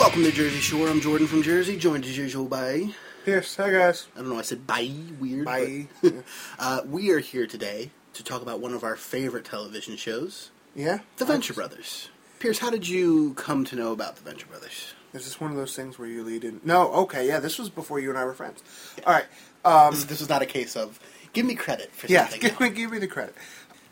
Welcome to Jersey Shore. I'm Jordan from Jersey, joined as usual by. Yes, hi guys. I don't know, I said bye, weird. Bye. but- uh, we are here today to talk about one of our favorite television shows, Yeah? The Venture Brothers. Pierce, how did you come to know about The Venture Brothers? Is this one of those things where you lead in? No, okay, yeah, this was before you and I were friends. All right. Um, this, this is not a case of give me credit for yeah, something. give me, give me the credit.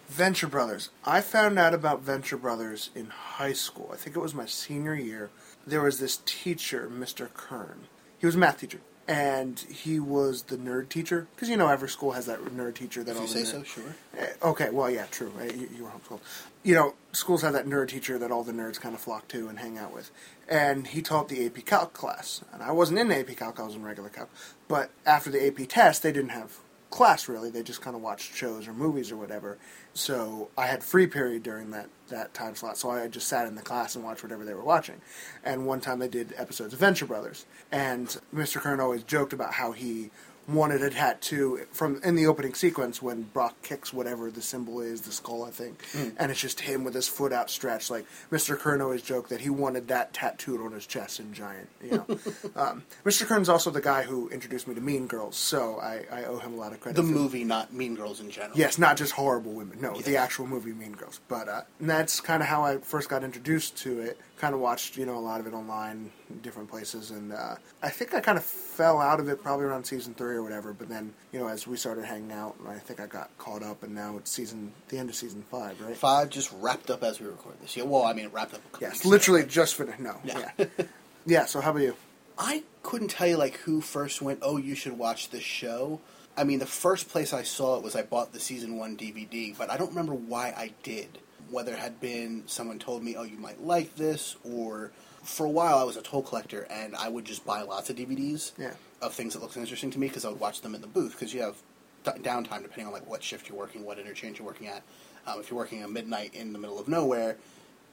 Venture Brothers. I found out about Venture Brothers in high school. I think it was my senior year. There was this teacher, Mr. Kern. He was a math teacher. And he was the nerd teacher. Because, you know, every school has that nerd teacher that If you say so, sure. Eh, Okay, well, yeah, true. eh, You, you were homeschooled. You know, schools have that nerd teacher that all the nerds kind of flock to and hang out with. And he taught the AP Calc class. And I wasn't in AP Calc, I was in regular Calc. But after the AP test, they didn't have class really. They just kind of watched shows or movies or whatever. So I had free period during that, that time slot. So I just sat in the class and watched whatever they were watching. And one time they did episodes of Venture Brothers. And Mr. Kern always joked about how he wanted a tattoo from in the opening sequence when Brock kicks whatever the symbol is, the skull, I think, and it's just him with his foot outstretched. Like Mr. Kern always joked that he wanted that tattooed on his chest in giant. You know, um, Mr. Kern's also the guy who introduced me to Mean Girls, so I, I owe him a lot of credit. The movie, not Mean Girls in general. Yes, not just horrible women. No, the actual movie Mean Girls. But uh, and that's kind of how I first got introduced to it. Kind of watched, you know, a lot of it online, different places, and uh, I think I kind of fell out of it probably around season three or whatever. But then, you know, as we started hanging out, I think I got caught up, and now it's season the end of season five, right? Five just wrapped up as we record this. Yeah, well, I mean, it wrapped up. A couple Yes, ago, literally but- just finished. No, Yeah. yeah, yeah. So how about you? I couldn't tell you like who first went. Oh, you should watch this show. I mean, the first place I saw it was I bought the season one DVD, but I don't remember why I did. Whether it had been someone told me, "Oh, you might like this," or for a while I was a toll collector and I would just buy lots of DVDs Yeah. of things that looked interesting to me because I would watch them in the booth because you have d- downtime depending on like what shift you're working, what interchange you're working at. Um, if you're working at midnight in the middle of nowhere,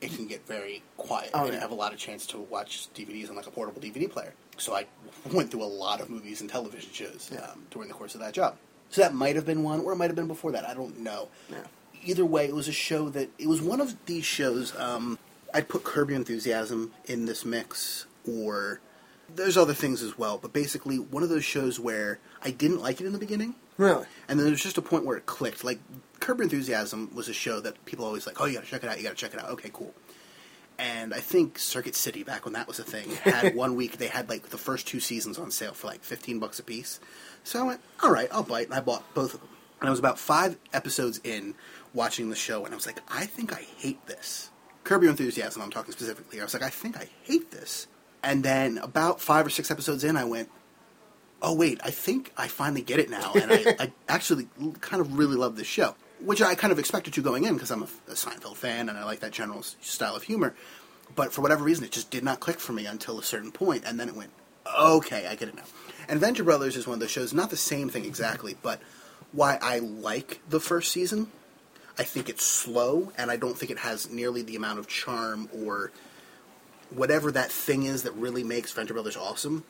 it can get very quiet. Oh, and yeah. have a lot of chance to watch DVDs on like a portable DVD player. So I went through a lot of movies and television shows Yeah. um, during the course of that job. So that might have been one, or it might have been before that. I don't know. Yeah. Either way, it was a show that it was one of these shows. Um, I'd put Curb Your Enthusiasm in this mix, or there's other things as well. But basically, one of those shows where I didn't like it in the beginning, Really? and then there was just a point where it clicked. Like Curb Your Enthusiasm was a show that people always like, oh, you got to check it out. You got to check it out. Okay, cool. And I think Circuit City, back when that was a thing, had one week they had like the first two seasons on sale for like fifteen bucks a piece. So I went, all right, I'll bite, and I bought both of them. And I was about five episodes in watching the show, and I was like, I think I hate this. Curb Your Enthusiasm, I'm talking specifically. I was like, I think I hate this. And then about five or six episodes in, I went, oh wait, I think I finally get it now, and I, I actually kind of really love this show, which I kind of expected to going in because I'm a, a Seinfeld fan and I like that general style of humor. But for whatever reason, it just did not click for me until a certain point, and then it went, okay, I get it now. And Venture Brothers is one of those shows, not the same thing exactly, but why I like the first season. I think it's slow, and I don't think it has nearly the amount of charm or whatever that thing is that really makes Venture Brothers awesome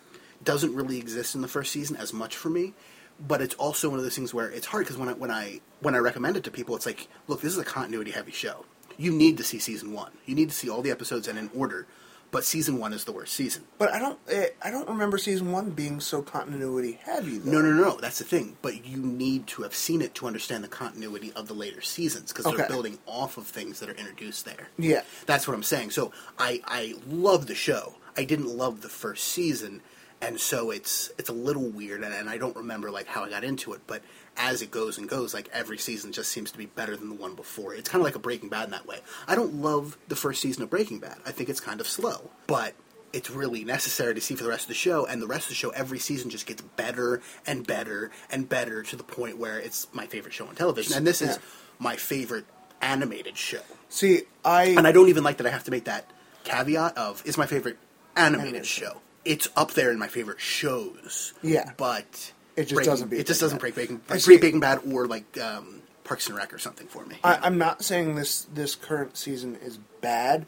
doesn't really exist in the first season as much for me. But it's also one of those things where it's hard because when I when I when I recommend it to people, it's like, look, this is a continuity heavy show. You need to see season one. You need to see all the episodes and in order. But season one is the worst season. But I don't. eh, I don't remember season one being so continuity heavy. Though. No, no, no. That's the thing. But you need to have seen it to understand the continuity of the later seasons because they're building off of things that are introduced there. Yeah. That's what I'm saying. So I I love the show. I didn't love the first season, and so it's it's a little weird, and, and I don't remember like how I got into it. But as it goes and goes, like every season just seems to be better than the one before. It's kind of like a Breaking Bad in that way. I don't love the first season of Breaking Bad. I think it's kind of slow, but it's really necessary to see for the rest of the show. And the rest of the show, every season just gets better and better and better to the point where it's my favorite show on television. And this is my favorite animated show. See, I And I don't even like that I have to make that caveat of is my favorite animated Animated show. It's up there in my favorite shows. Yeah. but It just Breaking- doesn't beat It just doesn't break I break see- Bad or like um, Parks and Rec or something for me. I, I'm not saying this this current season is bad.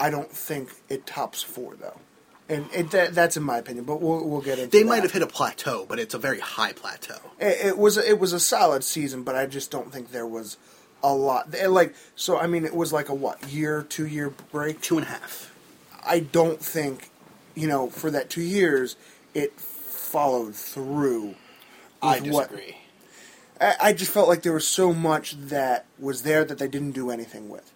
I don't think it tops four though, and it, that, that's in my opinion. But we'll we'll get into. they that. might have hit a plateau, but it's a very high plateau. It, it was it was a solid season, but I just don't think there was a lot. Like so, I mean, it was like a what year, two year break. Two and a half. I don't think, you know, for that two years, it followed through. I with what- disagree. I, I just felt like there was so much that was there that they didn't do anything with.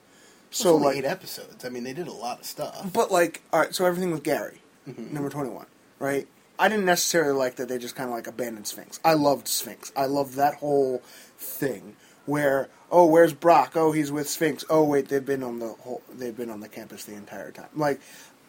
So like, eight episodes. I mean, they did a lot of stuff. But like, all right, so everything with Gary, Mm-hmm. number twenty-one, right? I didn't necessarily like that they just kind of like abandoned Sphinx. I loved Sphinx. I loved that whole thing where oh, where's Brock? Oh, he's with Sphinx. Oh, wait, they've been on the whole, they've been on the campus the entire time. Like,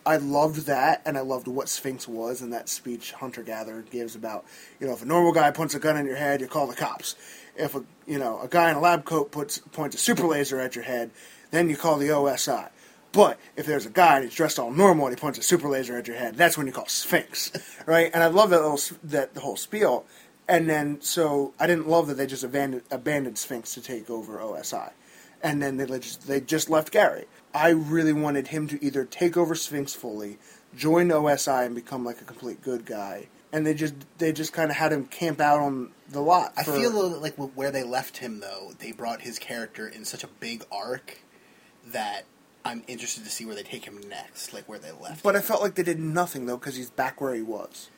I loved that, and I loved what Sphinx was, and that speech Hunter Gatherer gives about you know if a normal guy points a gun in your head, you call the cops. If a you know a guy in a lab coat puts points a super laser at your head, then you call the OSI. But if there's a guy and he's dressed all normal and he points a super laser at your head, that's when you call Sphinx, right? And I love that little that the whole spiel. And then so I didn't love that they just abandoned abandoned Sphinx to take over OSI, and then they just they just left Gary. I really wanted him to either take over Sphinx fully, join OSI, and become like a complete good guy. And they just they just kind of had him camp out on the lot. I for- feel though that, like where they left him though, they brought his character in such a big arc that I'm interested to see where they take him next, like where they left. but I felt like they did nothing though because he's back where he was.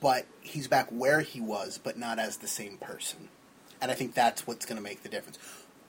but he's back where he was, but not as the same person, and I think that's what's going to make the difference.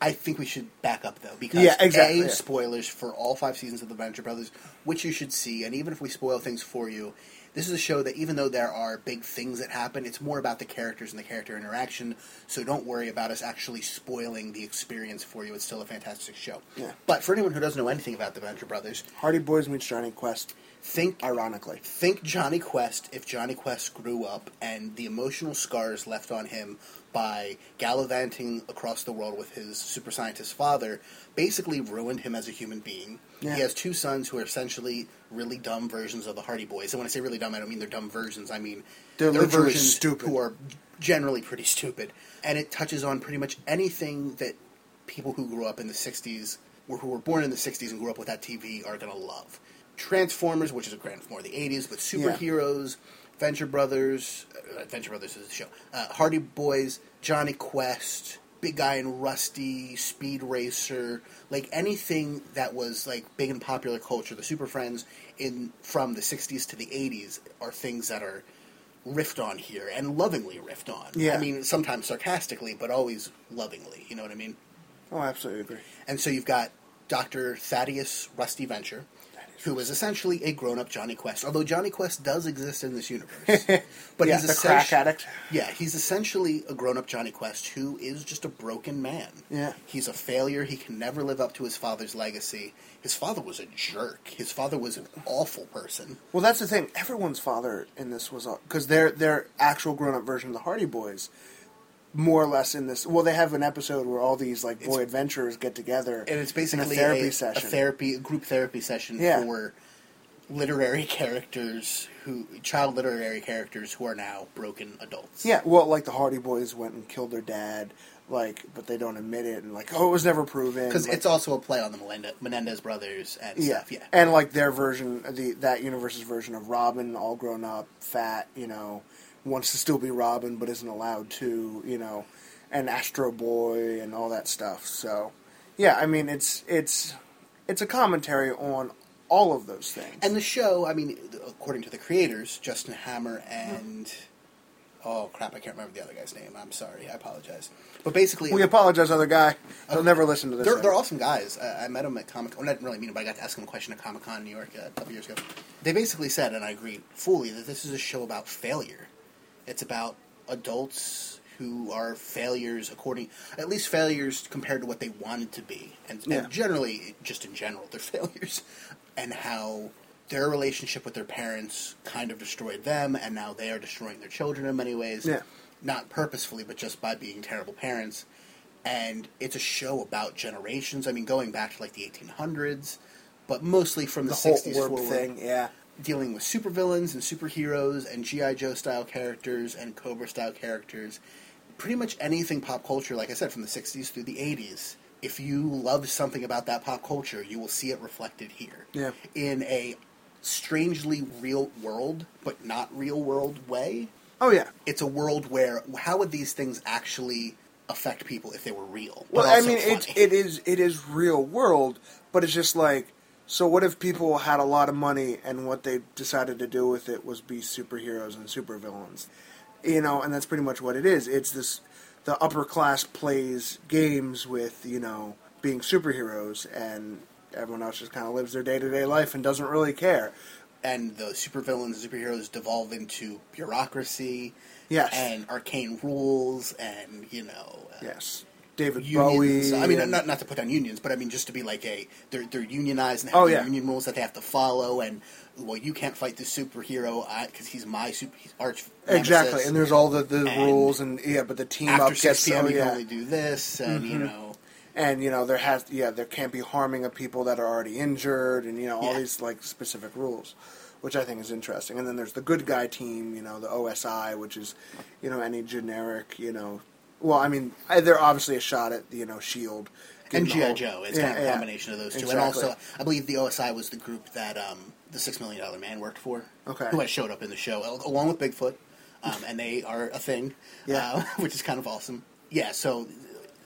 I think we should back up though, because Yeah, exactly, a yeah. spoilers for all five seasons of the Venture Brothers, which you should see, and even if we spoil things for you. This is a show that even though there are big things that happen, it's more about the characters and the character interaction. So don't worry about us actually spoiling the experience for you. It's still a fantastic show. Yeah. But for anyone who doesn't know anything about the Venture Brothers, Hardy Boys meets Jonny Quest, think ironically. think Jonny Quest if Jonny Quest grew up and the emotional scars left on him by gallivanting across the world with his super scientist father basically ruined him as a human being. Yeah. He has two sons who are essentially really dumb versions of the Hardy Boys. And when I say really dumb, I don't mean they're dumb versions. I mean They're literally versions stupid. who are generally pretty stupid. And it touches on pretty much anything that people who grew up in the 60s or who were born in the 60s and grew up with that TV are going to love. Transformers, which is a grand more of the 80s, but superheroes, Venture Brothers, uh, Venture Brothers is the show, uh, Hardy Boys, Jonny Quest, Big Guy and Rusty, Speed Racer, like anything that was like big in popular culture, the Super Friends in from the 60s to the 80s are things that are riffed on here and lovingly riffed on. Yeah. I mean, sometimes sarcastically, but always lovingly. You know what I mean? Oh, I absolutely agree. And so you've got Dr. Thaddeus Rusty Venture, who is essentially a grown-up Jonny Quest. Although Jonny Quest does exist in this universe, but yeah, he's a crack addict. Yeah, he's essentially a grown-up Jonny Quest who is just a broken man. Yeah. he's a failure. He can never live up to his father's legacy. His father was a jerk. His father was an awful person. Well, that's the thing. Everyone's father in this was because their their actual grown up version of the Hardy Boys, more or less in this. Well, they have an episode where all these like boy It's- adventurers get together, and it's basically a therapy a, session. a therapy, a group therapy session Yeah. for literary characters who, child literary characters who are now broken adults. yeah, well, like the Hardy Boys went and killed their dad, like, but they don't admit it, and like, oh, it was never proven. because like, it's also a play on the Menendez brothers and yeah, stuff. Yeah, and like their version, the that universe's version of Robin, all grown up, fat, you know, wants to still be Robin but isn't allowed to, you know, and Astro Boy and all that stuff. So, yeah, I mean, it's it's it's a commentary on all of those things. and the show. I mean, according to the creators, Jackson Hammer and oh crap, I can't remember the other guy's name. I'm sorry, I apologize. But basically, we apologize, other guy. He'll never listen to this. They're, they're awesome guys. Uh, I met them at Comic Con. I didn't really meet them, but I got to ask them a question at Comic Con in New York a couple years ago. They basically said, and I agree fully, that this is a show about failure. It's about adults who are failures according, at least failures compared to what they wanted to be. And, Yeah. and generally, just in general, they're failures. And how their relationship with their parents kind of destroyed them, and now they are destroying their children in many ways. Yeah. Not purposefully, but just by being terrible parents and it's a show about generations. I mean, going back to like the 1800s, but mostly from the, The whole 60s orb forward, thing, yeah. Dealing with supervillains and superheroes and GI Joe style characters and Cobra style characters. Pretty much anything pop culture, like I said, from the 60s through the 80s. If you love something about that pop culture, you will see it reflected here. Yeah. In a strangely real world, but not real world way. Oh yeah. It's a world where how would these things actually affect people if they were real? Well, I mean, funny? it is it is real world, but it's just like, so what if people had a lot of money and what they decided to do with it was be superheroes and supervillains, you know? And that's pretty much what it is. It's this the upper class plays games with you know being superheroes, and everyone else just kind of lives their day to day life and doesn't really care. and the supervillains and superheroes devolve into bureaucracy Yes. and arcane rules and you know uh, Yes, David unions. Bowie. I mean, and- not not to put down unions, but I mean just to be like a they're they're unionized and have Oh, yeah. union rules that they have to follow. And well, you can't fight this superhero because he's my super he's arch exactly, nemesis. and there's all the, the And rules and yeah, but the team after up gets p.m. oh, you can only do this, and you Mhm. know. and you know there has yeah there can't be harming of people that are already injured and you know all Yeah. these like specific rules which i think is interesting and then there's the good guy team you know the osi which is you know any generic you know well i mean they're obviously a shot at you know shield and GI Joe. It's Yeah, kind of a yeah. combination of those two, and also I believe the OSI was the group that um, the Six Million Dollar Man worked for. Okay. who has showed up in the show along with Bigfoot, um, and they are a thing, Yeah. uh, which is kind of awesome. Yeah, so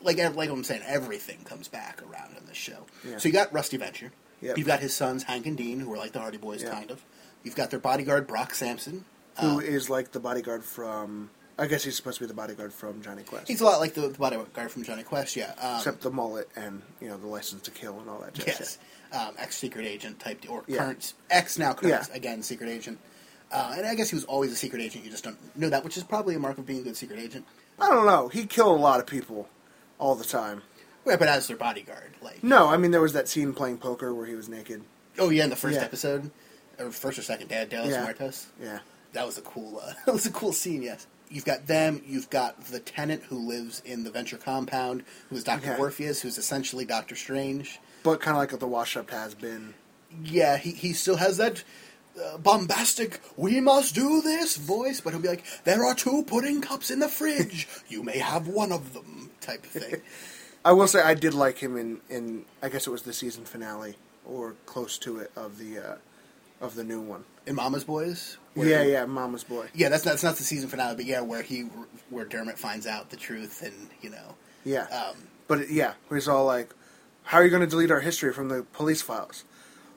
like like I'm saying, everything comes back around in this show. Yeah. So you got Rusty Venture. Yep. You've got his sons Hank and Dean, who are like the Hardy Boys, kind of. You've got their bodyguard Brock Sampson. who Uh, is like the bodyguard from i guess he's supposed to be the bodyguard from jonny quest he's a lot like the, the bodyguard from Jonny Quest. Yeah. Um, except the mullet and you know the license to kill and all that jazz. Yes, um, ex secret agent type, or Yeah. current ex now current Yeah. again secret agent. Uh, and I guess he was always a secret agent. You just don't know that, which is probably a mark of being a good secret agent. i don't know he killed a lot of people all the time Yeah, but as their bodyguard, like no i mean there was that scene playing poker where he was naked oh yeah, in the first Yeah. episode, or first or second, Dad Dallas Yeah. Muertos. yeah That was a cool. Uh, that was a cool scene. Yes, you've got them. You've got the tenant who lives in the Venture compound, who is Doctor Okay. Orpheus, who's essentially Doctor Strange. but kind of like what the wash up has been. yeah, he, he still has that uh, bombastic, we must do this voice, but he'll be like, there are two pudding cups in the fridge. you may have one of them, type of thing. I will say I did like him in, in I guess it was the season finale or close to it of the uh, of the new one. In Mama's Boys? where- Yeah, yeah, Mama's boy. Yeah, that's not, that's not the season finale, but yeah, where he where Dermot finds out the truth and, you know. Yeah, Um, but yeah, he's all like, "How are you going to delete our history from the police files?"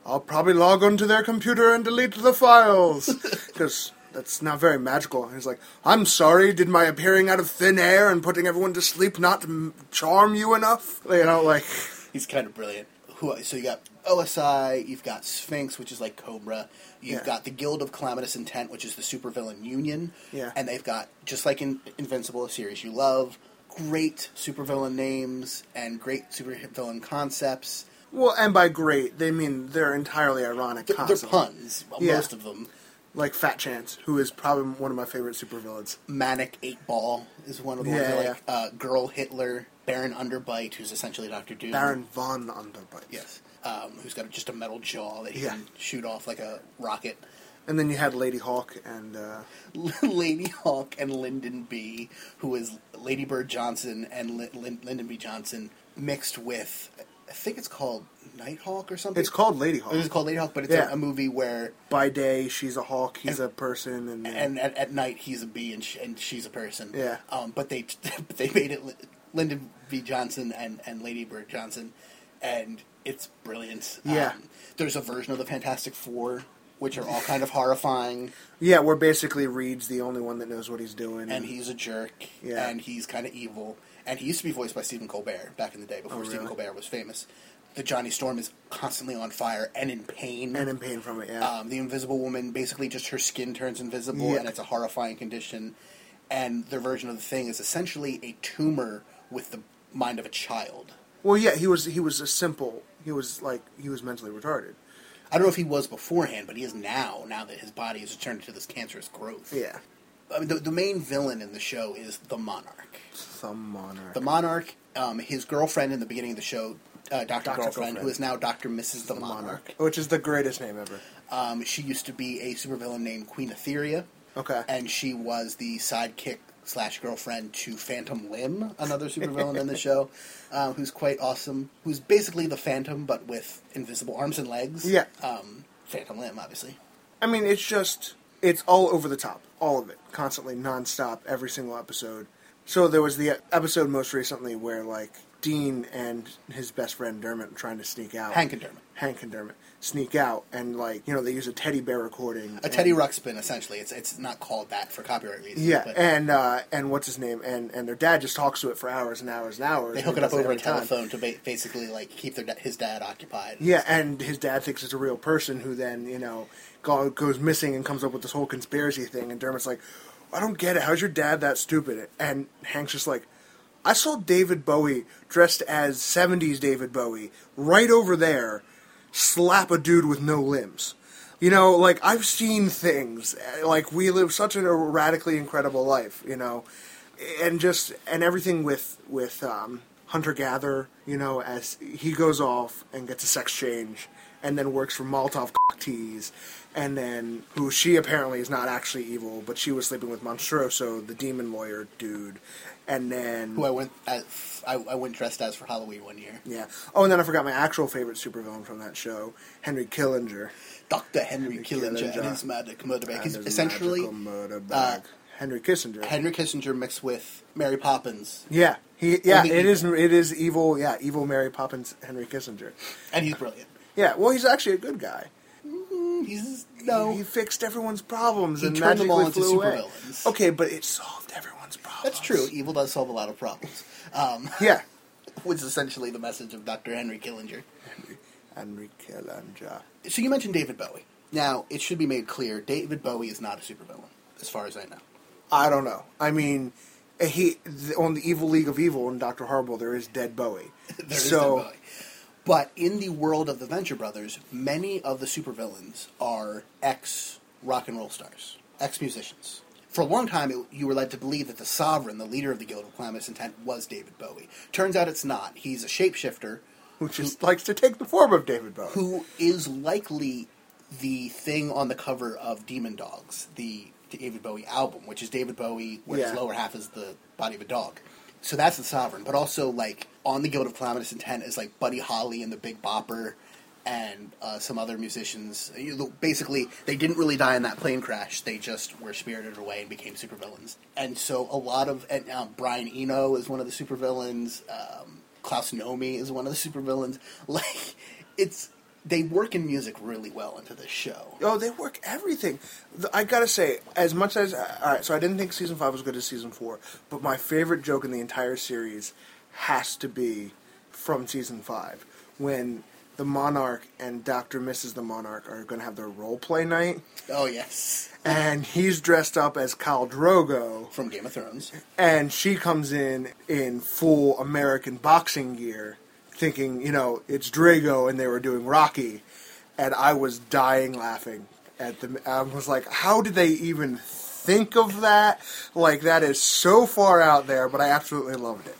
I'll probably log onto their computer and delete the files because that's not very magical. And he's like, "I'm sorry. Did my appearing out of thin air and putting everyone to sleep not m- charm you enough?" You know, like. He's kind of brilliant. Who? So you got OSI, you've got Sphinx, which is like Cobra. You've Yeah. got the Guild of Calamitous Intent, which is the supervillain union. Yeah. And they've got just like in Invincible, a series you love, great supervillain names and great supervillain concepts. Well, and by great, they mean they're entirely ironic They're, they're puns, Yeah. most of them. Like Fat Chance, who is probably one of my favorite supervillains. Manic Eight Ball is one of the Yeah, ones. Yeah. like uh, Girl Hitler, Baron Underbite, who's essentially Doctor Doom. Baron von Underbite. Yes. Um, who's got just a metal jaw that he Yeah. can shoot off like a rocket. And then you had Lady Hawk and uh, Lady Hawk and Lyndon B, who is Lady Bird Johnson and Lin- Lin- Lyndon B Johnson mixed with, I think it's called Nighthawk or something. it's called Lady Hawk. It's called Lady Hawk, but it's Yeah. a, a movie where By day, she's a hawk. He's And- a person, and, and at, at night he's a bee and, sh- and she's a person. Yeah. Um, but they they made it Lyndon B Johnson and, and Lady Bird Johnson, and it's brilliant. Yeah. Um, there's a version of the Fantastic Four, which are all kind of horrifying. yeah, where basically Reed's the only one that knows what he's doing, and he's a jerk, Yeah. and he's kind of evil. And he used to be voiced by Stephen Colbert back in the day before Oh, Stephen? Colbert was famous. The Johnny Storm is constantly on fire and in pain. and in pain from it. Yeah, um, the Invisible Woman, basically, just her skin turns invisible, Yeah. and it's a horrifying condition. And their version of the thing is essentially a tumor with the mind of a child. Well, yeah, he was he was a simple. He was like he was mentally retarded. I don't know if he was beforehand, but he is now. Now that his body has turned into this cancerous growth. Yeah, I mean, the, the main villain in the show is the Monarch. Some monarch. The Monarch, um, his girlfriend in the beginning of the show, uh, Doctor Dr. Girlfriend, Girlfriend. who is now Doctor Mrs. The, Monarch. which is the greatest name ever. Um, she used to be a supervillain named Queen Etheria. Okay. and she was the sidekick slash girlfriend to Phantom Limb, another supervillain in the show, uh, who's quite awesome. Who's basically the Phantom but with invisible arms and legs. Yeah. Um, Phantom Limb, obviously. I mean, it's just it's all over the top, all of it, constantly, nonstop, every single episode. So there was the episode most recently where like Dean and his best friend Dermot are trying to sneak out. Hank and Dermot. Hank and Dermot sneak out, and like you know they use a teddy bear recording. A Teddy and- Ruxpin, essentially. It's it's not called that for copyright reasons. Yeah, but and uh, and what's his name? And and their dad just talks to it for hours and hours and hours. they hook it up over a every time. telephone to ba- basically like keep their his dad occupied. Yeah, and his dad thinks it's a real person who then, you know, go, goes missing and comes up with this whole conspiracy thing. And Dermot's like, I don't get it. How's your dad that stupid? And Hank's just like, I saw David Bowie dressed as 70s David Bowie right over there slap a dude with no limbs. You know, like, I've seen things. Like, we live such an radically incredible life, you know. And just, and everything with, with, um, hunter gatherer, you know, as he goes off and gets a sex change and then works for Molotov teas, and then who she apparently is not actually evil, but she was sleeping with Monstroso, the demon lawyer dude, and then Who I went as, I, I went dressed as for Halloween one year. yeah. Oh, and then I forgot my actual favorite supervillain from that show, Henry Killinger. Dr. Henry Killinger Killinger. and his magic murder bag. He's essentially murder uh. Henry Kissinger. Henry Kissinger mixed with Mary Poppins, yeah, he yeah, it is evil. it is evil. Yeah, evil Mary Poppins, Henry Kissinger. and he's brilliant. Yeah, well, he's actually a good guy. He's no, he fixed everyone's problems He and magically all into flew away. supervillains. Okay, but it solved everyone's problems. That's true. Evil does solve a lot of problems, um, Yeah, which is essentially the message of Dr. Henry Killinger. Henry Killinger. So you mentioned David Bowie. Now it should be made clear: David Bowie is not a supervillain, as far as I know. I don't know. I mean, he on the Evil League of Evil in Doctor Horrible, there is Dead Bowie. There is so David Bowie. But in the world of the Venture Brothers, many of the supervillains are ex rock and roll stars, ex musicians. For a long time, it, you were led to believe that the Sovereign, the leader of the Guild of Calamitous Intent, was David Bowie. Turns out it's not. He's a shapeshifter who just likes to take the form of David Bowie. who is likely the thing on the cover of Diamond Dogs, the David Bowie album, which is David Bowie, where Yeah. his lower half is the body of a dog. So that's the Sovereign, but also like on the Guild of Calamitous Intent is like Buddy Holly and the Big Bopper, and uh, some other musicians. Basically, they didn't really die in that plane crash. They just were spirited away and became supervillains. And so a lot of and um, Brian Eno is one of the supervillains. Um, Klaus Nomi is one of the supervillains. Like it's they work in music really well into this show. Oh, they work everything. I gotta say, as much as all right, so I didn't think season five was good as season four, but my favorite joke in the entire series has to be from season five when the Monarch and Doctor Mrs. the Monarch are going to have their role play night, Oh yes, and he's dressed up as Khal Drogo, from Game of Thrones. and she comes in in full American boxing gear, thinking, you know, it's Drago, and they were doing Rocky, and I was dying laughing at the. I was like, how did they even think of that? Like that is so far out there, but I absolutely loved it.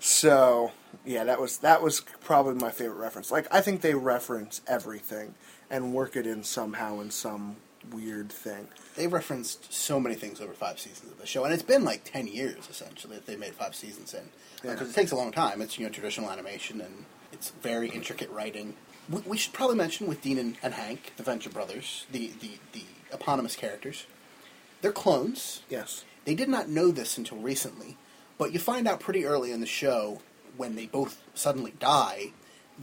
So yeah, that was that was probably my favorite reference. Like I think they reference everything and work it in somehow in some weird thing. They referenced so many things over five seasons of the show, and it's been like ten years essentially that they made five seasons in. Because Yeah. it takes a long time. It's you know traditional animation and it's very intricate writing. We, we should probably mention with Dean and, and Hank, the Venture brothers, the, the the eponymous characters. They're clones. Yes. They did not know this until recently, but you find out pretty early in the show when they both suddenly die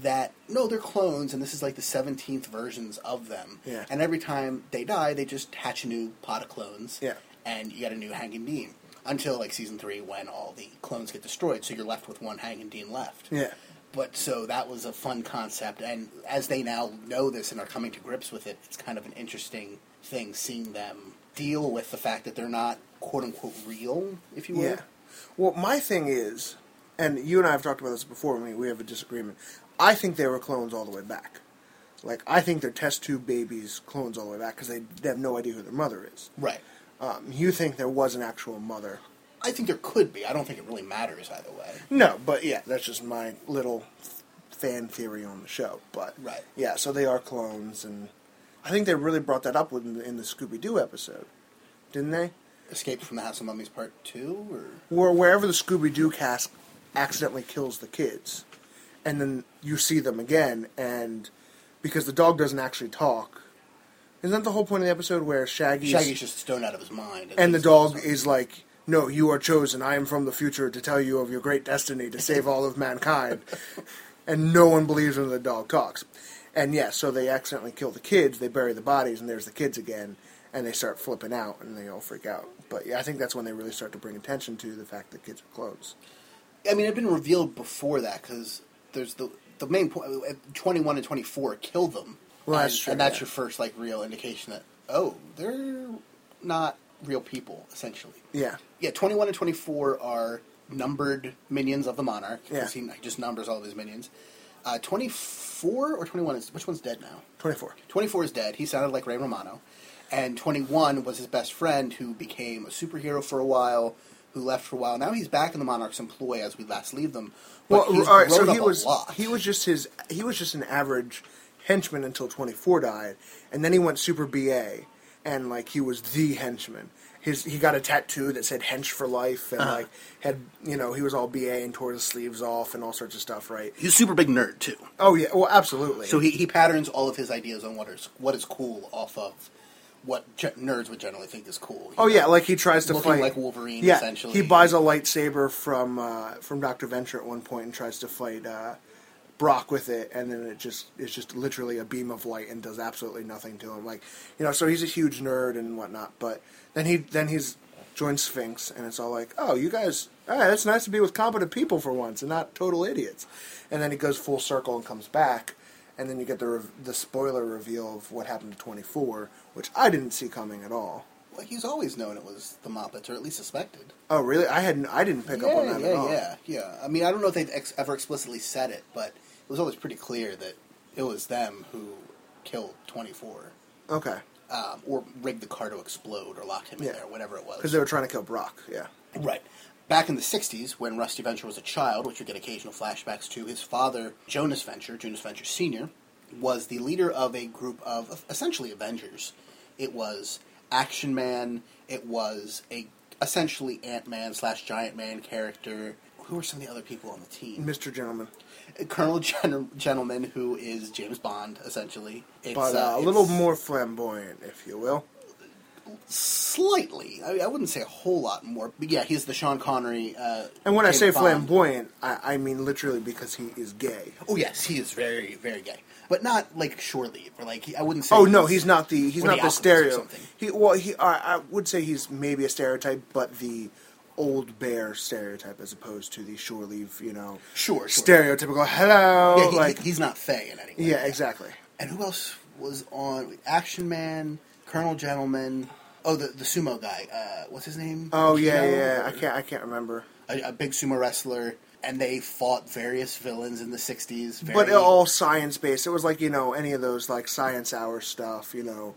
that no, they're clones, and this is like the seventeenth versions of them. Yeah. And every time they die, they just hatch a new pot of clones. Yeah. And you get a new Hank and Dean until like season three when all the clones get destroyed, so you're left with one Hank and Dean left. Yeah. But so that was a fun concept, and as they now know this and are coming to grips with it, it's kind of an interesting thing seeing them deal with the fact that they're not quote unquote real, if you will. Yeah. Well, my thing is, and you and I have talked about this before. We we have a disagreement. I think they were clones all the way back. Like I think they're test tube babies, clones all the way back because they, they have no idea who their mother is. Right. Um, you think there was an actual mother? I think there could be. I don't think it really matters either way. No, but yeah, that's just my little fan theory on the show. But Right. yeah, so they are clones, and I think they really brought that up in the, in the Scooby Doo episode, didn't they? Escape from the House of Mummies Part Two, or Where wherever the Scooby Doo cast accidentally kills the kids, and then you see them again, and because the dog doesn't actually talk, isn't that the whole point of the episode where Shaggy's, Shaggy's just stoned out of his mind, and the dog is like, "No, you are chosen. I am from the future to tell you of your great destiny to save all of mankind." and no one believes when the dog talks. And yeah, so they accidentally kill the kids. They bury the bodies, and there's the kids again, and they start flipping out, and they all freak out. But yeah, I think that's when they really start to bring attention to the fact that kids are clones. I mean, it had been revealed before that because there's the the main point. Twenty one and twenty four kill them, Well, and, that's true, and that's yeah. your first like real indication that oh, they're not real people essentially. Yeah, Yeah, twenty one and twenty four are numbered minions of the monarch. Yeah. he just numbers all of his minions. Uh, twenty four or twenty one is which one's dead now? twenty-four. 24 is dead. He sounded like Ray Romano. And 21 was his best friend who became a superhero for a while, who left for a while. Now he's back in the Monarch's employ as we last leave them. But Well, all right. So he was he was just his he was just an average henchman until twenty-four died, and then he went super BA, and like he was the henchman. His he got a tattoo that said "hench for life" and Uh-huh. like had you know he was all BA and tore his sleeves off and all sorts of stuff, right? He's a super big nerd too. Oh yeah, well absolutely. So he, he patterns all of his ideas on what is what is cool off of what ge- nerds would generally think is cool. Oh yeah, like he tries to Looking fight like Wolverine, Yeah, essentially. he buys a lightsaber from uh, from Doctor Venture at one point and tries to fight uh, Brock with it, and then it just it's just literally a beam of light and does absolutely nothing to him. Like you know, so he's a huge nerd and whatnot. But then he then he's joins Sphinx, and it's all like, oh, you guys, all right, it's nice to be with competent people for once and not total idiots. And then he goes full circle and comes back. And then you get the the spoiler reveal of what happened to 24, which I didn't see coming at all. Well, he's always known it was the Muppets, or at least suspected. Oh, really? I hadn't. I didn't pick yeah, up on that yeah, at all. yeah, yeah. I mean, I don't know if they've ex- ever explicitly said it, but it was always pretty clear that it was them who killed 24, Okay, um, or rigged the car to explode, or locked him Yeah. in there, whatever it was. because they were trying to kill Brock. Yeah. Right. Back in the 60s, when Rusty Venture was a child, which we get occasional flashbacks to, his father, Jonas Venture, Jonas Venture Sr., was the leader of a group of essentially Avengers. It was Action Man, it was a essentially Ant Man slash Giant Man character. Who were some of the other people on the team? Mr. Gentleman, Colonel Gen- Gentleman, who is James Bond, essentially. It's, but uh, a it's little more flamboyant, if you will. Slightly. I, I wouldn't say a whole lot more. But yeah, he's the Sean Connery. Uh, And when I say Bond. flamboyant, I, I mean literally because he is gay. Oh yes, he is very, very gay, but not like shore leave or like he, I wouldn't say. Oh no, he's not the he's not the the stereo. He well he I I would say he's maybe a stereotype, but the old bear stereotype as opposed to the shore leave, you know, Sure, sure. stereotypical hello Yeah, he, like he's not Fey in any way. yeah exactly. And who else was on Action Man, Colonel Gentleman? Oh, the the sumo guy. Uh, what's his name? Oh yeah Kano? yeah I can't I can't remember. A, a big sumo wrestler, and they fought various villains in the '60s. Very, But all science based. It was like you know any of those like science hour stuff. You know,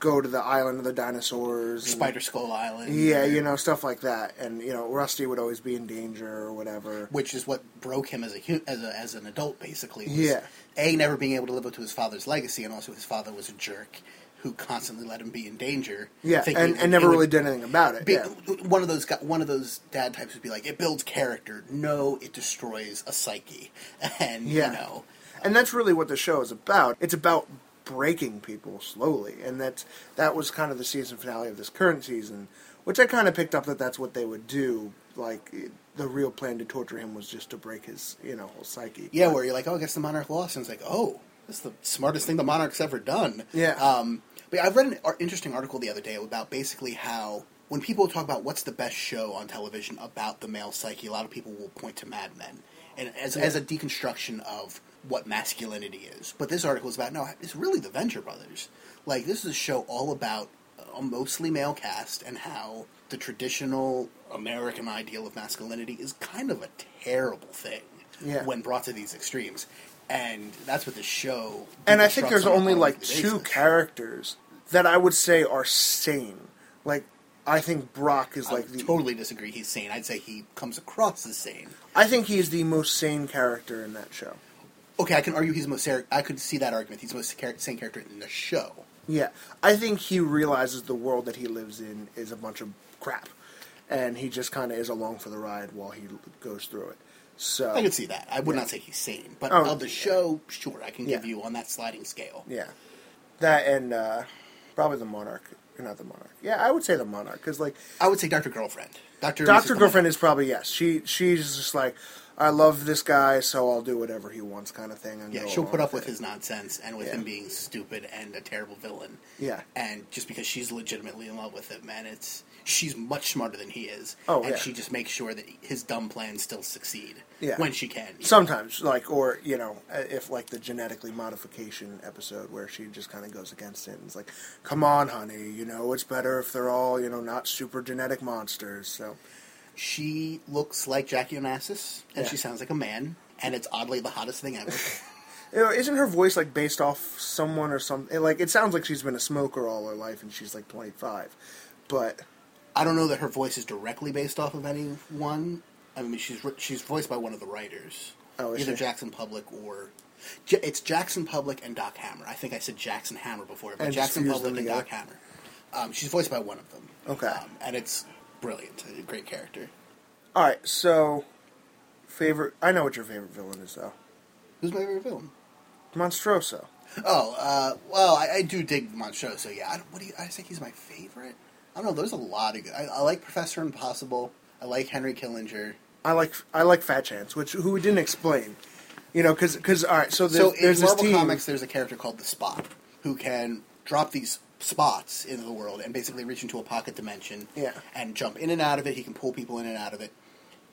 go to the island of the dinosaurs. and- Spider Skull Island. Yeah, you know stuff like that. And you know, Rusty would always be in danger or whatever. which is what broke him as a as a, as an adult, basically. Yeah. A never being able to live up to his father's legacy, and also his father was a jerk who constantly let him be in danger. Yeah, and, would- and never really would did anything about it. be- yeah. One of those one of those dad types would be like, it builds character. No, it destroys a psyche, and Yeah. you know. And that's really what the show is about. It's about breaking people slowly, and that's that was kind of the season finale of this current season, which I kind of picked up that that's what they would do. Like the real plan to torture him was just to break his, you know, whole psyche. Yeah, where you're like, oh, I guess the monarch lost, and it's like, oh, this is the smartest thing the monarch's ever done. Yeah. Um, but I've read an interesting article the other day about basically how when people talk about what's the best show on television about the male psyche, a lot of people will point to Mad Men, and as as a deconstruction of what masculinity is. But this article is about no, it's really the Venture Brothers. Like this is a show all about a mostly male cast and how the traditional American ideal of masculinity is kind of a terrible thing Yeah. when brought to these extremes. And that's what the show. and I think there's on only like two characters that I would say are sane. Like I think Brock is I like the. totally disagree. He's sane. I'd say he comes across as sane. I think he's the most sane character in that show. Okay, I can argue he's the most. I could see that argument. He's the most sane character in the show. Yeah, I think he realizes the world that he lives in is a bunch of crap, and he just kind of is along for the ride while he goes through it. So I could see that. I would not say he's sane, but Oh, of the show, sure, I can give Yeah. you on that sliding scale. yeah, that and uh, probably the Monarch, not the Monarch. Yeah, I would say the Monarch because like I would say Doctor Girlfriend. Doctor Doctor Girlfriend is probably yes. She she's just like I love this guy, so I'll do whatever he wants, kind of thing. And Yeah, she'll put up with it. his nonsense and with Yeah. him being stupid and a terrible villain. Yeah. And just because she's legitimately in love with him, man, it's she's much smarter than he is. Oh, and yeah. she just makes sure that his dumb plans still succeed. Yeah. When she can. you know. Sometimes, like, or you know, uh, if like the genetically modification episode where she just kind of goes against it and is like, "Come on, honey, you know it's better if they're all you know not super genetic monsters." So She looks like Jackie Onassis, and Yeah. she sounds like a man, and it's oddly the hottest thing ever. You know, isn't her voice like based off someone or something? Like it sounds like she's been a smoker all her life and she's like 25. But I don't know that her voice is directly based off of anyone. I mean, she's she's voiced by one of the writers, Oh, is either she? Jackson Publick or J- it's Jackson Publick and Doc Hammer. I think I said Jackson Hammer before, but And Jackson Publick and. Doc Hammer. Um, she's voiced by one of them. Okay. um, and it's brilliant. A great character. all right, so favorite. I know what your favorite villain is though. Who's my favorite villain? Monstroso. Oh, uh, well, I, I do dig Monstroso. Yeah, I what do you, I think he's my favorite. I don't know. There's a lot of good. I, I like Professor Impossible. I like Henry Killinger. I like I like Fat Chance, which who we didn't explain. You know, because because all right, so there's, so in there's this Marvel team. Comics, there's a character called the Spot who can drop these spots into the world and basically reach into a pocket dimension Yeah. and jump in and out of it. He can pull people in and out of it.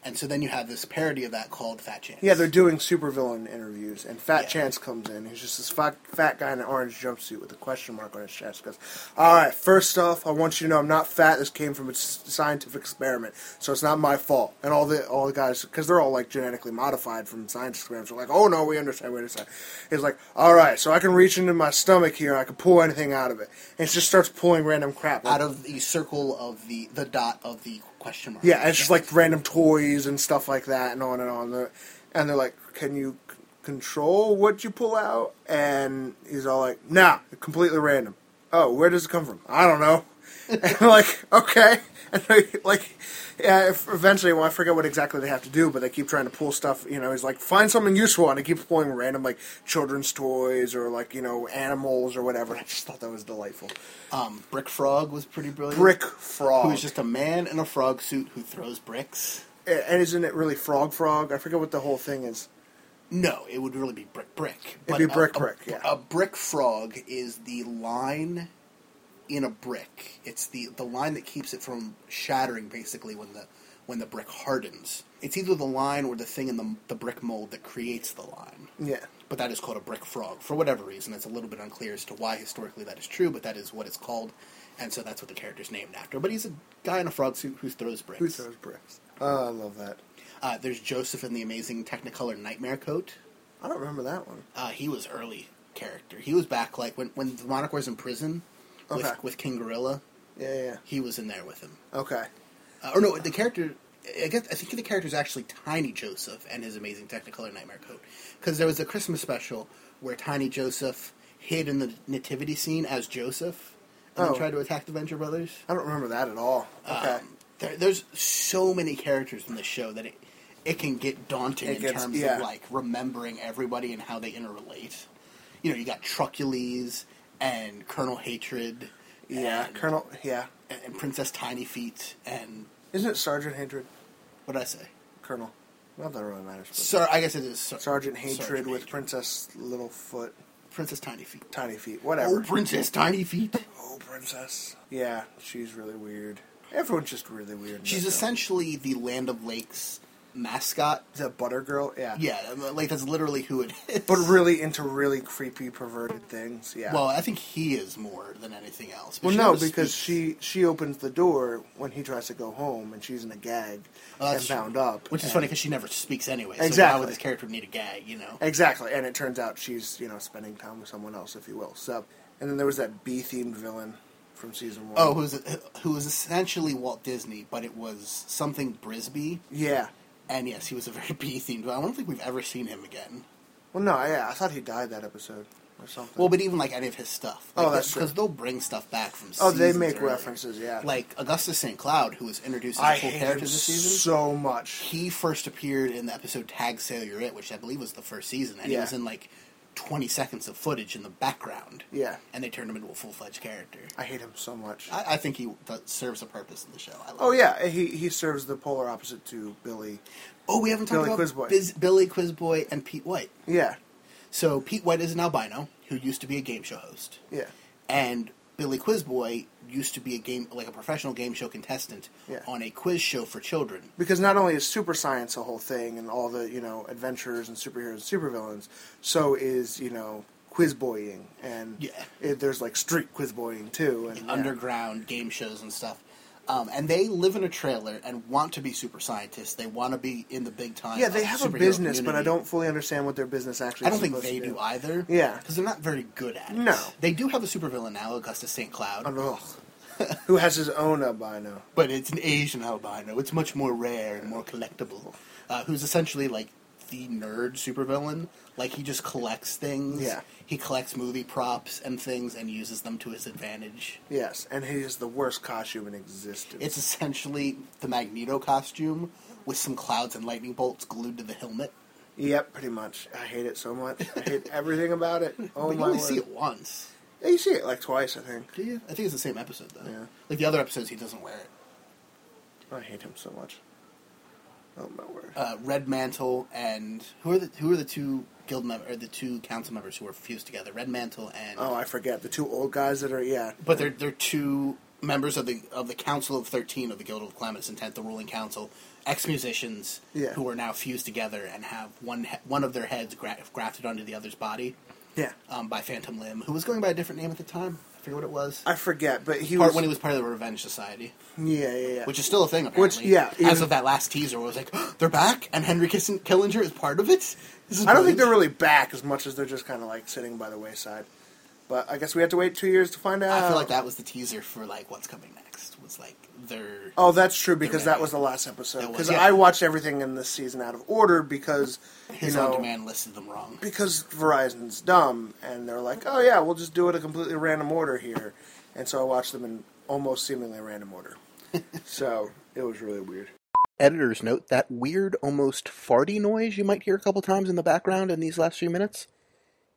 And so then you have this parody of that called Fat Chance. Yeah, they're doing supervillain interviews, and Fat Yeah. Chance comes in. He's just this fat, fat guy in an orange jumpsuit with a question mark on his chest. Goes, "All right, first off, I want you to know I'm not fat. This came from a scientific experiment, so it's not my fault." And all the all the guys, because they're all like genetically modified from science experiments, are like, "Oh no, we understand, Wait a understand." He's like, "All right, so I can reach into my stomach here, and I can pull anything out of it," and it just starts pulling random crap like- out of the circle of the the dot of the question mark. Yeah, and it's just like random toys and stuff like that, and on and on. And they're like, "Can you c- control what you pull out?" And he's all like, "Nah, completely random." Oh, where does it come from? I don't know. and like, okay, like, yeah. If eventually, well, I forget what exactly they have to do, but they keep trying to pull stuff. You know, he's like, find something useful, and he keeps pulling random like children's toys or like you know animals or whatever. I just thought that was delightful. Um, Brick Frog was pretty brilliant. Brick Frog. Who's just a man in a frog suit who throws bricks. and isn't it really Frog Frog? I forget what the whole thing is. No, it would really be brick brick. It'd be brick a, brick, A, yeah. a brick frog is the line in a brick. It's the the line that keeps it from shattering. Basically, when the when the brick hardens, it's either the line or the thing in the the brick mold that creates the line. Yeah. But that is called a brick frog for whatever reason. It's a little bit unclear as to why historically that is true, but that is what it's called, and so that's what the character's named after. But he's a guy in a frog suit who throws bricks. Who throws bricks? Oh, I love that. Uh, there's Joseph in the amazing Technicolor Nightmare coat. I don't remember that one. Uh, he was early character. He was back like when when the Monarch was in prison with, Okay. with King Gorilla. Yeah, yeah. He was in there with him. Okay. Uh, or no, the character. I guess I think the character is actually Tiny Joseph and his amazing Technicolor Nightmare coat because there was a Christmas special where Tiny Joseph hid in the nativity scene as Joseph and Oh. tried to attack the Venture Brothers. I don't remember that at all. Okay. Um, there, there's so many characters in the show that it it can get daunting It in gets- terms yeah. of like remembering everybody and how they interrelate. You know, you got Trucules and Colonel Hatred. yeah, and, Colonel. Yeah. and, and Princess Tiny Feet and Isn't it Sergeant Hatred? what did I say? Colonel. Not that really matters. Sir, I guess it is Ser- Sergeant Hatred Sergeant with Hatred. Princess Littlefoot, Princess Tiny Feet. Tiny Feet, whatever. Oh, Princess Tiny Feet. Oh, Princess. Yeah, she's really weird. Everyone's just really weird. She's essentially the Land of Lakes mascot. Is that Butter Girl? Yeah. Yeah, like that's literally who it is. But really into really creepy, perverted things. Yeah. well, I think he is more than anything else. Well, no, because she she opens the door when he tries to go home, and she's in a gag Oh, and that's true. bound up. Which is funny because she never speaks anyway. So why Exactly. would this character need a gag? You know. Exactly, and it turns out she's you know spending time with someone else, if you will. So, and then there was that B themed villain. from season one. Oh, who was who was essentially Walt Disney, but it was something Brisby, yeah. And yes, he was a very B themed. but I don't think we've ever seen him again. Well, no, yeah, I thought he died that episode or something. Well, but even like any of his stuff. Oh, that's because they'll bring stuff back from. oh, they make references, yeah. Like Augustus St. Cloud, who was introduced as a full character this season. so much. he first appeared in the episode Tag Sailor It, which I believe was the first season, and he was in like 20 seconds of footage in the background. Yeah. And they turned him into a full fledged character. I hate him so much. I, I think he th- serves a purpose in the show. I love oh it. yeah, he he serves the polar opposite to Billy. Oh, we haven't talked Billy about Quizboy. Biz- Billy Quizboy and Pete White. Yeah, So Pete White is an albino who used to be a game show host, yeah, and Billy Quizboy used to be a game like a professional game show contestant Yeah. on a quiz show for children. because not only is super science a whole thing and all the you know adventures and superheroes and supervillains, so is you know quizboying and Yeah. it, there's like street quizboying too and yeah. underground game shows and stuff. Um, and they live in a trailer and want to be super scientists. They want to be in the big time. Yeah, they have a business, but I don't fully understand what their business actually. Is. I don't think they to do either. Yeah. because they're not very good at it. No. they do have a supervillain now, Augustus Saint Cloud, Ugh. Who has his own albino? but it's an Asian albino. It's much more rare and more collectible. Uh, who's essentially like the nerd supervillain. Like he just collects things. Yeah. he collects movie props and things and uses them to his advantage. Yes, and he is the worst costume in existence. It's essentially the Magneto costume with some clouds and lightning bolts glued to the helmet. Yep, pretty much. I hate it so much. I hate everything about it. Oh but you only word! see it once. Yeah, you see it like twice, I think. Do you? I think it's the same episode though. Yeah. Like the other episodes, he doesn't wear it. I hate him so much. Oh my word! Uh, Red Mantle and who are the who are the two guild members or the two council members who are fused together? Red Mantle and oh, I forget the two old guys that are yeah. but they're they're two members of the of the Council of Thirteen of the Guild of Calamitous Intent, the ruling council, ex musicians Yeah. who are now fused together and have one he- one of their heads gra- grafted onto the other's body Yeah, um, by Phantom Limb, who was going by a different name at the time. I forget what it was. I forget, but he part was when he was part of the Revenge Society, yeah, yeah, yeah. which is still a thing apparently. yeah, as of that last teaser, where it was like they're back and Henry Killinger is part of it. This is I don't think they're really back as much as they're just kind of like sitting by the wayside. But I guess we have to wait two years to find out. I feel like that was the teaser for like what's coming next. Was like their Oh, that's true because that was the last episode. That was, Because yeah. I watched everything in this season out of order because his you know on demand listed them wrong. because Verizon's dumb and they're like, oh yeah, we'll just do it a completely random order here, and so I watched them in almost seemingly random order. so it was really weird. Editor's note: that weird, almost farty noise you might hear a couple times in the background in these last few minutes.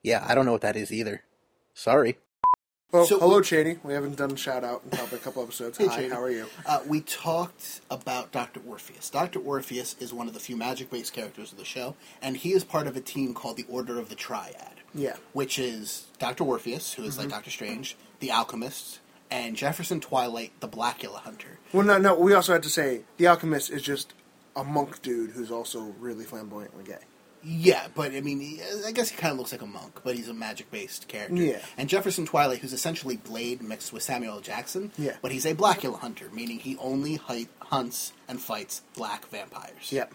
Yeah, I don't know what that is either. Sorry. Well, So- hello, Cheney. We haven't done a shout out in probably a couple episodes. Hey, Hi, Cheney. how are you? Uh, we talked about Dr. Orpheus. Dr. Orpheus is one of the few magic based characters of the show, and he is part of a team called the Order of the Triad. Yeah. Which is Dr. Orpheus, who is like Doctor Strange, the Alchemist, and Jefferson Twilight, the Blackula Hunter. Well, no, no. We also had to say the alchemist is just a monk dude who's also really flamboyantly gay. Yeah, but I mean, he, I guess he kind of looks like a monk, but he's a magic based character. Yeah. And Jefferson Twilight, who's essentially Blade mixed with Samuel L. Jackson. Yeah. But he's a Blackula hunter, meaning he only hi- hunts and fights black vampires. Yep.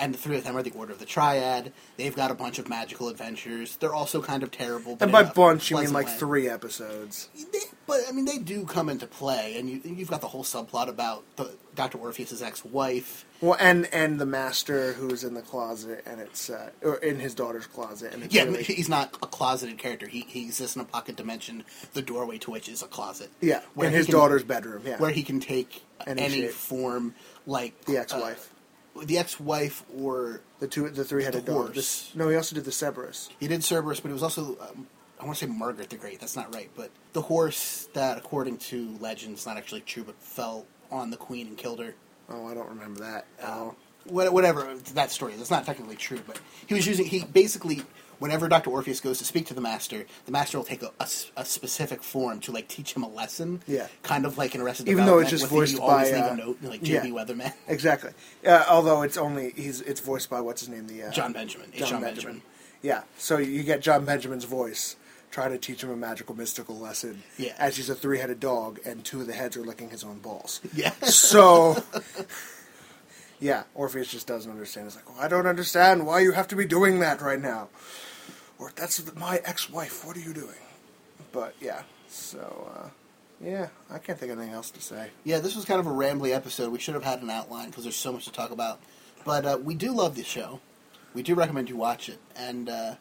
And the three of them are the Order of the Triad. They've got a bunch of magical adventures. They're also kind of terrible. But And by bunch, you mean like way. three episodes. They, but I mean, they do come into play, and you, you've got the whole subplot about the, Dr. Orpheus's ex-wife. Well, and and the master who's in the closet, and it's uh, or in his daughter's closet, and it's Yeah, really, he's not a closeted character. He, he exists in a pocket dimension, the doorway to which is a closet. yeah, where in his can- daughter's bedroom. Yeah, Where he can take Any any, form, like the ex-wife, uh, the ex-wife, or the two, the three-headed the dogs. horse. No, he also did the Cerberus. he did Cerberus, but it was also um, I want to say Margaret the Great. That's not right, but the horse that, according to legend, is not actually true, but fell on the queen and killed her. Oh, I don't remember that. at all. Whatever that story is. It's not technically true, but he was using he basically whenever Doctor Orpheus goes to speak to the Master, the Master will take a specific form to like teach him a lesson. Yeah. kind of like in Arrested Even though it's just voiced you always by, leave uh, a note like yeah. J.B. Weatherman, Exactly. Uh, although it's only he's it's voiced by what's his name the uh, Jon Benjamin. It's John, Benjamin. Yeah, so you get Jon Benjamin's voice trying to teach him a magical mystical lesson. Yeah. as he's a three-headed dog, and two of the heads are licking his own balls. Yeah, So, yeah, Orpheus just doesn't understand. He's like, well, I don't understand why you have to be doing that right now. Or that's my ex-wife. What are you doing? But yeah, so uh, Yeah, I can't think of anything else to say. Yeah, this was kind of a rambly episode. We should have had an outline because there's so much to talk about. But uh, we do love the show. We do recommend you watch it, and uh,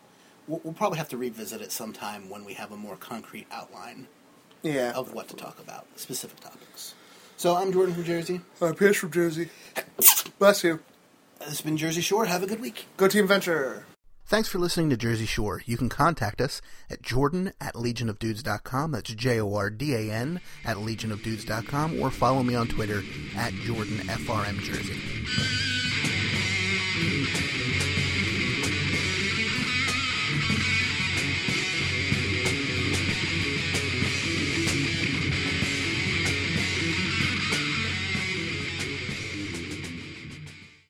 we'll, we'll probably have to revisit it sometime when we have a more concrete outline Yeah. of what to talk about, specific topics. So I'm Jordan from Jersey. Uh, Pierce from Jersey. Bless you. This has been Jersey Shore. Have a good week. Go Team Venture. Thanks for listening to Jersey Shore. You can contact us at jordan at legionofdudes.com. That's J O R D A N at legionofdudes.com or follow me on Twitter at JordanFRMJersey.